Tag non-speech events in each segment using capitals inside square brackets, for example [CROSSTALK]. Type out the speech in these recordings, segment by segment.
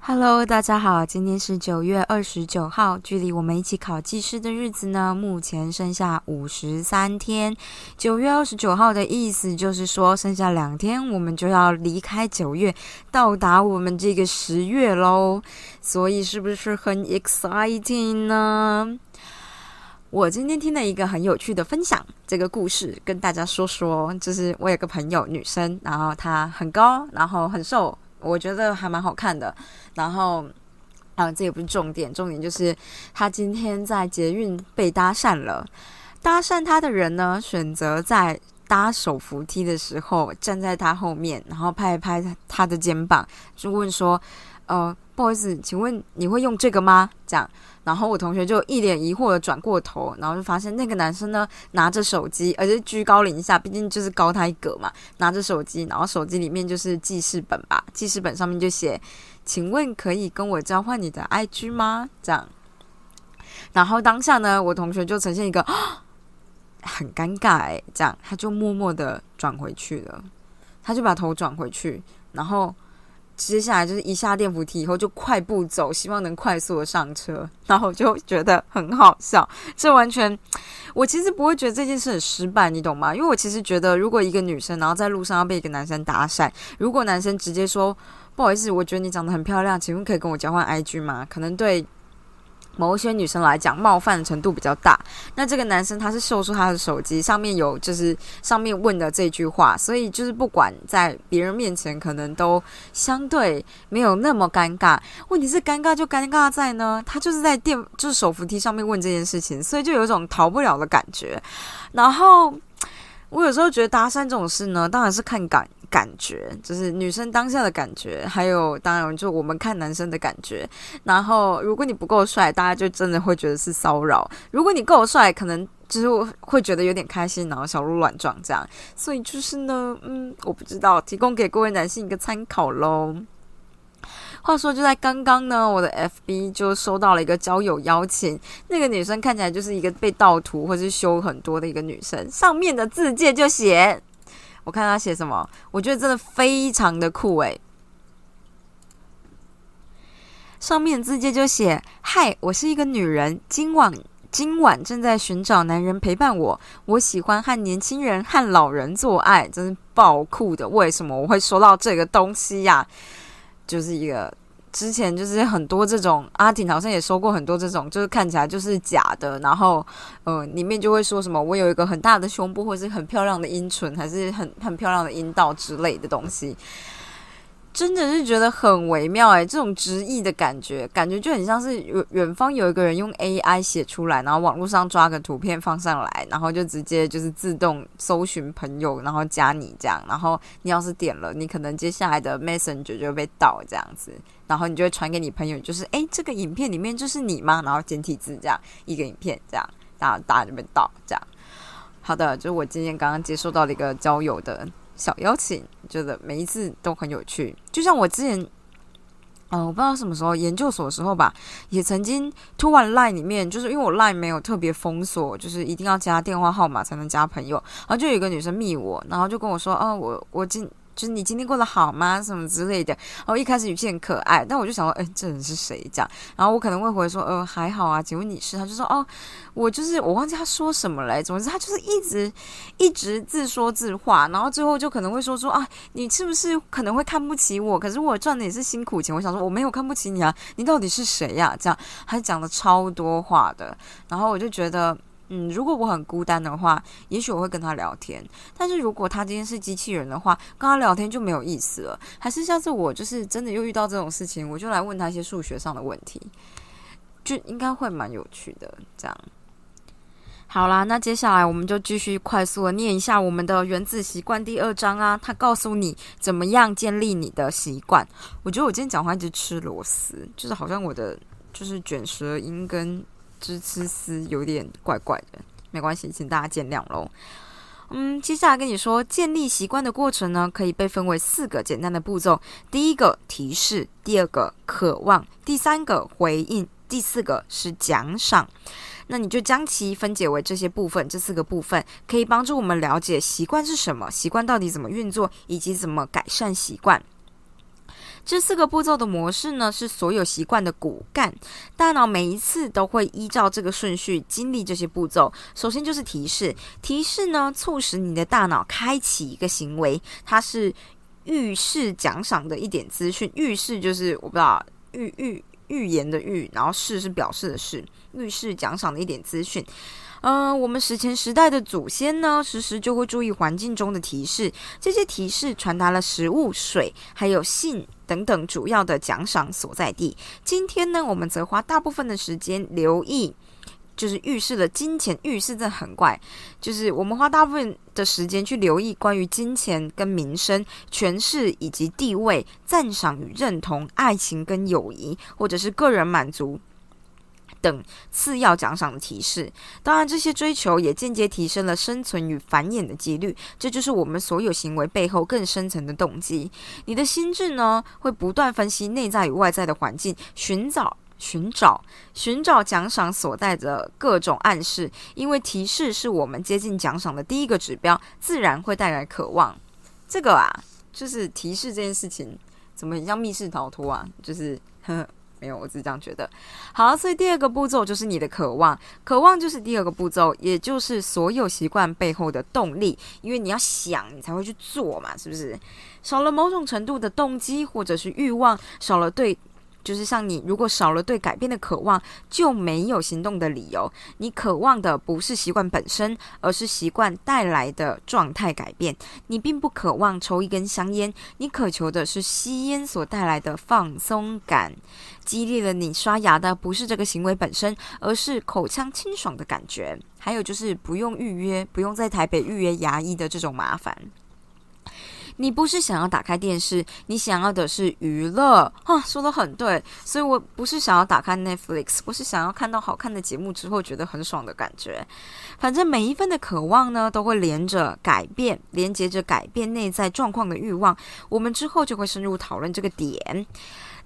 Hello，大家好，今天是九月二十九号，距离我们一起考技师的日子呢，目前剩下五十三天。九月二十九号的意思就是说，剩下两天我们就要离开九月，到达我们这个十月喽。所以是不是很 exciting 呢？我今天听了一个很有趣的分享，这个故事跟大家说说，就是我有个朋友，女生，然后她很高，然后很瘦。我觉得还蛮好看的，然后，啊，这也不是重点，重点就是她今天在捷运被搭讪了。搭讪她的人呢，选择在搭手扶梯的时候站在她后面，然后拍一拍她的肩膀，就问说：“呃，不好意思，请问你会用这个吗？”这样。然后我同学就一脸疑惑的转过头，然后就发现那个男生呢拿着手机，而且居高临下，毕竟就是高他一格嘛，拿着手机，然后手机里面就是记事本吧，记事本上面就写：“请问可以跟我交换你的 IG 吗？”这样。然后当下呢，我同学就呈现一个很尴尬，哎，这样他就默默的转回去了，他就把头转回去，然后。接下来就是一下电扶梯以后就快步走，希望能快速的上车，然后就觉得很好笑。这完全，我其实不会觉得这件事很失败，你懂吗？因为我其实觉得，如果一个女生然后在路上要被一个男生搭讪，如果男生直接说不好意思，我觉得你长得很漂亮，请问可以跟我交换 IG 吗？可能对。某一些女生来讲，冒犯的程度比较大。那这个男生他是秀出他的手机，上面有就是上面问的这句话，所以就是不管在别人面前，可能都相对没有那么尴尬。问题是尴尬就尴尬在呢，他就是在电就是手扶梯上面问这件事情，所以就有一种逃不了的感觉。然后我有时候觉得搭讪这种事呢，当然是看感。感觉就是女生当下的感觉，还有当然就我们看男生的感觉。然后如果你不够帅，大家就真的会觉得是骚扰；如果你够帅，可能就是会觉得有点开心，然后小鹿乱撞这样。所以就是呢，嗯，我不知道，提供给各位男性一个参考喽。话说就在刚刚呢，我的 FB 就收到了一个交友邀请，那个女生看起来就是一个被盗图或是修很多的一个女生，上面的字界就写。我看她写什么，我觉得真的非常的酷诶。上面字界就写：“嗨，我是一个女人，今晚今晚正在寻找男人陪伴我。我喜欢和年轻人和老人做爱，真是爆酷的。为什么我会收到这个东西呀？就是一个。”之前就是很多这种阿婷好像也说过很多这种，就是看起来就是假的，然后呃里面就会说什么我有一个很大的胸部，或是很漂亮的阴唇，还是很很漂亮的阴道之类的东西。真的是觉得很微妙诶，这种直译的感觉，感觉就很像是远远方有一个人用 AI 写出来，然后网络上抓个图片放上来，然后就直接就是自动搜寻朋友，然后加你这样，然后你要是点了，你可能接下来的 Messenger 就被盗这样子，然后你就会传给你朋友，就是诶，这个影片里面就是你吗？然后简体字这样一个影片这样，然后大家就被盗这样。好的，就是我今天刚刚接收到的一个交友的。小邀请，觉得每一次都很有趣。就像我之前，嗯，我不知道什么时候研究所的时候吧，也曾经突然 line 里面，就是因为我 line 没有特别封锁，就是一定要加电话号码才能加朋友，然后就有一个女生密我，然后就跟我说，哦，我我今。就是你今天过得好吗？什么之类的。然后一开始语气很可爱，但我就想说，哎，这人是谁？这样。然后我可能会回说，呃，还好啊，请问你是？他就说，哦，我就是我忘记他说什么了。总之，他就是一直一直自说自话，然后最后就可能会说说啊，你是不是可能会看不起我？可是我赚的也是辛苦钱。我想说，我没有看不起你啊，你到底是谁呀？这样，还讲了超多话的。然后我就觉得。嗯，如果我很孤单的话，也许我会跟他聊天。但是如果他今天是机器人的话，跟他聊天就没有意思了。还是下次我就是真的又遇到这种事情，我就来问他一些数学上的问题，就应该会蛮有趣的。这样，好啦，那接下来我们就继续快速的念一下我们的原子习惯第二章啊。他告诉你怎么样建立你的习惯。我觉得我今天讲话一直吃螺丝，就是好像我的就是卷舌音跟。支吃丝有点怪怪的，没关系，请大家见谅喽。嗯，接下来跟你说，建立习惯的过程呢，可以被分为四个简单的步骤：第一个提示，第二个渴望，第三个回应，第四个是奖赏。那你就将其分解为这些部分，这四个部分可以帮助我们了解习惯是什么，习惯到底怎么运作，以及怎么改善习惯。这四个步骤的模式呢，是所有习惯的骨干。大脑每一次都会依照这个顺序经历这些步骤。首先就是提示，提示呢促使你的大脑开启一个行为，它是预示奖赏的一点资讯。预示就是我不知道预预预言的预，然后示是表示的示，预示奖赏的一点资讯。嗯，我们史前时代的祖先呢，时时就会注意环境中的提示，这些提示传达了食物、水还有信等等主要的奖赏所在地。今天呢，我们则花大部分的时间留意，就是预示了金钱。预示这很怪，就是我们花大部分的时间去留意关于金钱跟民生、权势以及地位、赞赏与认同、爱情跟友谊，或者是个人满足。等次要奖赏的提示，当然这些追求也间接提升了生存与繁衍的几率。这就是我们所有行为背后更深层的动机。你的心智呢，会不断分析内在与外在的环境，寻找、寻找、寻找奖赏所带的各种暗示。因为提示是我们接近奖赏的第一个指标，自然会带来渴望。这个啊，就是提示这件事情，怎么很像密室逃脱啊？就是呵。没有，我只是这样觉得。好，所以第二个步骤就是你的渴望，渴望就是第二个步骤，也就是所有习惯背后的动力。因为你要想，你才会去做嘛，是不是？少了某种程度的动机或者是欲望，少了对。就是像你，如果少了对改变的渴望，就没有行动的理由。你渴望的不是习惯本身，而是习惯带来的状态改变。你并不渴望抽一根香烟，你渴求的是吸烟所带来的放松感。激励了你刷牙的不是这个行为本身，而是口腔清爽的感觉。还有就是不用预约，不用在台北预约牙医的这种麻烦。你不是想要打开电视，你想要的是娱乐啊，说的很对。所以我不是想要打开 Netflix，我是想要看到好看的节目之后觉得很爽的感觉。反正每一份的渴望呢，都会连着改变，连接着改变内在状况的欲望。我们之后就会深入讨论这个点。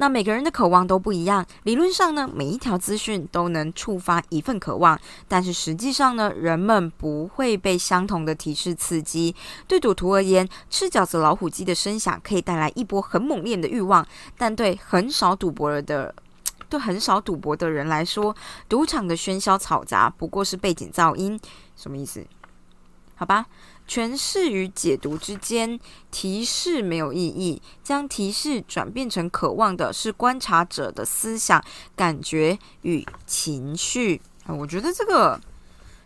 那每个人的渴望都不一样，理论上呢，每一条资讯都能触发一份渴望，但是实际上呢，人们不会被相同的提示刺激。对赌徒而言，吃饺子老虎机的声响可以带来一波很猛烈的欲望，但对很少赌博的对很少赌博的人来说，赌场的喧嚣嘈杂不过是背景噪音。什么意思？好吧。诠释与解读之间，提示没有意义。将提示转变成渴望的，是观察者的思想、感觉与情绪。啊我觉得这个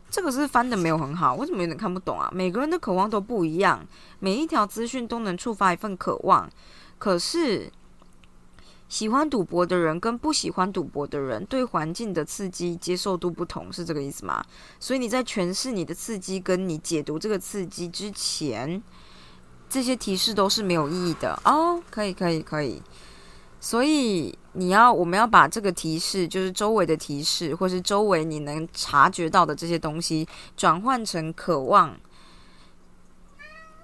这个是翻的没有很好，为什么有点看不懂啊？每个人的渴望都不一样，每一条资讯都能触发一份渴望，可是。喜欢赌博的人跟不喜欢赌博的人对环境的刺激接受度不同，是这个意思吗？所以你在诠释你的刺激跟你解读这个刺激之前，这些提示都是没有意义的哦。可以，可以，可以。所以你要，我们要把这个提示，就是周围的提示，或是周围你能察觉到的这些东西，转换成渴望。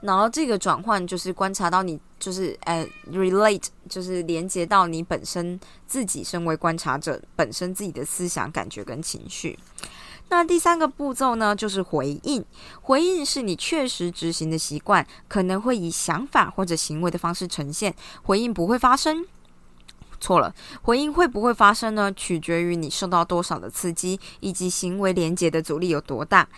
然后这个转换就是观察到你，就是呃，relate，就是连接到你本身自己身为观察者本身自己的思想、感觉跟情绪。那第三个步骤呢，就是回应。回应是你确实执行的习惯，可能会以想法或者行为的方式呈现。回应不会发生。错了，回应会不会发生呢？取决于你受到多少的刺激，以及行为连结的阻力有多大。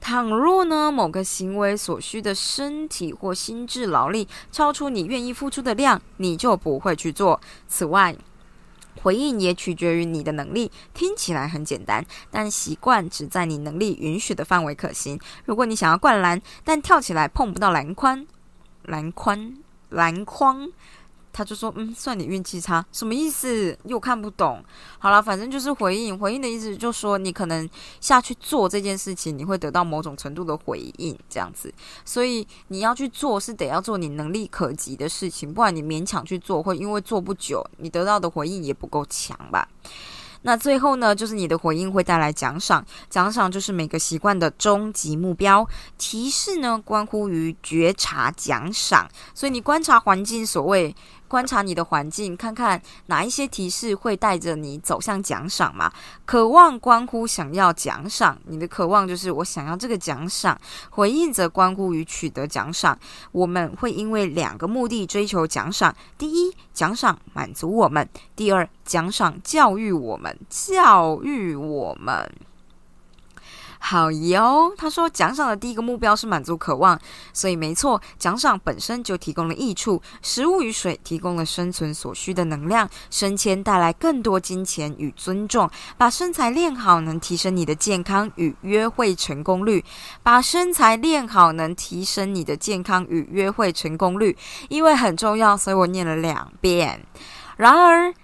倘若呢，某个行为所需的身体或心智劳力超出你愿意付出的量，你就不会去做。此外，回应也取决于你的能力。听起来很简单，但习惯只在你能力允许的范围可行。如果你想要灌篮，但跳起来碰不到篮筐，篮筐，篮筐。他就说：“嗯，算你运气差，什么意思？又看不懂。好了，反正就是回应。回应的意思就是说，你可能下去做这件事情，你会得到某种程度的回应，这样子。所以你要去做，是得要做你能力可及的事情，不然你勉强去做，会因为做不久，你得到的回应也不够强吧。”那最后呢，就是你的回应会带来奖赏，奖赏就是每个习惯的终极目标。提示呢，关乎于觉察奖赏，所以你观察环境，所谓观察你的环境，看看哪一些提示会带着你走向奖赏嘛。渴望关乎想要奖赏，你的渴望就是我想要这个奖赏；回应则关乎于取得奖赏。我们会因为两个目的追求奖赏：第一，奖赏满足我们；第二，奖赏教育我们，教育我们。好哟，他说奖赏的第一个目标是满足渴望，所以没错，奖赏本身就提供了益处。食物与水提供了生存所需的能量，升迁带来更多金钱与尊重。把身材练好能提升你的健康与约会成功率。把身材练好能提升你的健康与约会成功率，因为很重要，所以我念了两遍。然而。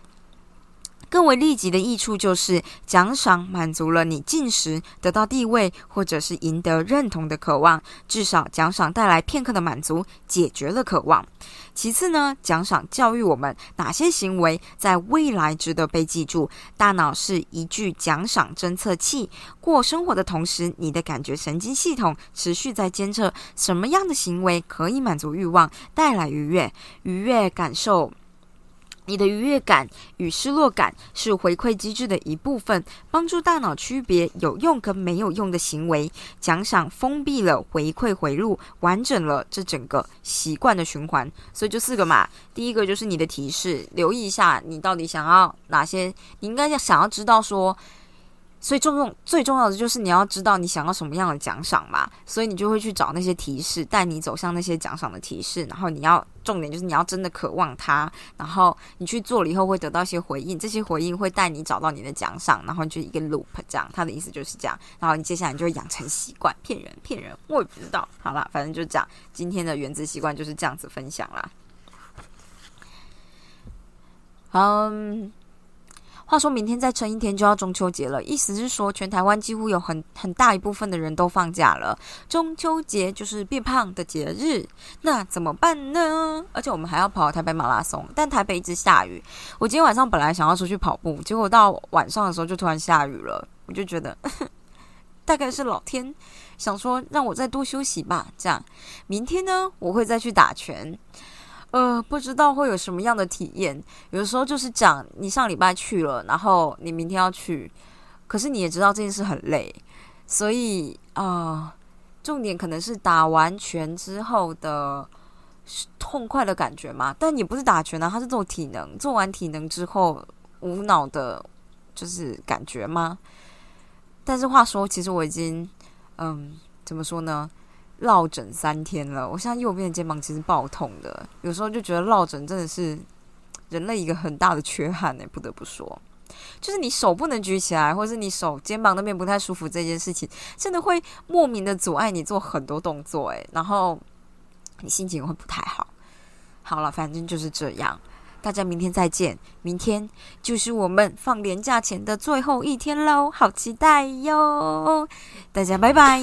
更为立即的益处就是奖赏满足了你进食、得到地位或者是赢得认同的渴望。至少奖赏带来片刻的满足，解决了渴望。其次呢，奖赏教育我们哪些行为在未来值得被记住。大脑是一具奖赏侦测器，过生活的同时，你的感觉神经系统持续在监测什么样的行为可以满足欲望，带来愉悦、愉悦感受。你的愉悦感与失落感是回馈机制的一部分，帮助大脑区别有用跟没有用的行为。奖赏封闭了回馈回路，完整了这整个习惯的循环。所以就四个嘛，第一个就是你的提示，留意一下你到底想要哪些，你应该要想要知道说。所以重用最重要的就是你要知道你想要什么样的奖赏嘛，所以你就会去找那些提示，带你走向那些奖赏的提示。然后你要重点就是你要真的渴望它，然后你去做了以后会得到一些回应，这些回应会带你找到你的奖赏，然后就一个 loop 这样。他的意思就是这样，然后你接下来你就会养成习惯，骗人骗人，我也不知道。好了，反正就这样。今天的原子习惯就是这样子分享啦。嗯。话说明天再撑一天就要中秋节了，意思是说全台湾几乎有很很大一部分的人都放假了。中秋节就是变胖的节日，那怎么办呢？而且我们还要跑台北马拉松，但台北一直下雨。我今天晚上本来想要出去跑步，结果到晚上的时候就突然下雨了，我就觉得 [LAUGHS] 大概是老天想说让我再多休息吧。这样，明天呢我会再去打拳。呃，不知道会有什么样的体验。有的时候就是讲，你上礼拜去了，然后你明天要去，可是你也知道这件事很累，所以啊，重点可能是打完拳之后的痛快的感觉嘛。但也不是打拳啊，它是做体能，做完体能之后无脑的，就是感觉吗？但是话说，其实我已经，嗯，怎么说呢？落枕三天了，我现在右边的肩膀其实爆痛的，有时候就觉得落枕真的是人类一个很大的缺憾呢，不得不说，就是你手不能举起来，或是你手肩膀那边不太舒服这件事情，真的会莫名的阻碍你做很多动作，诶，然后你心情会不太好。好了，反正就是这样，大家明天再见，明天就是我们放年假前的最后一天喽，好期待哟，大家拜拜。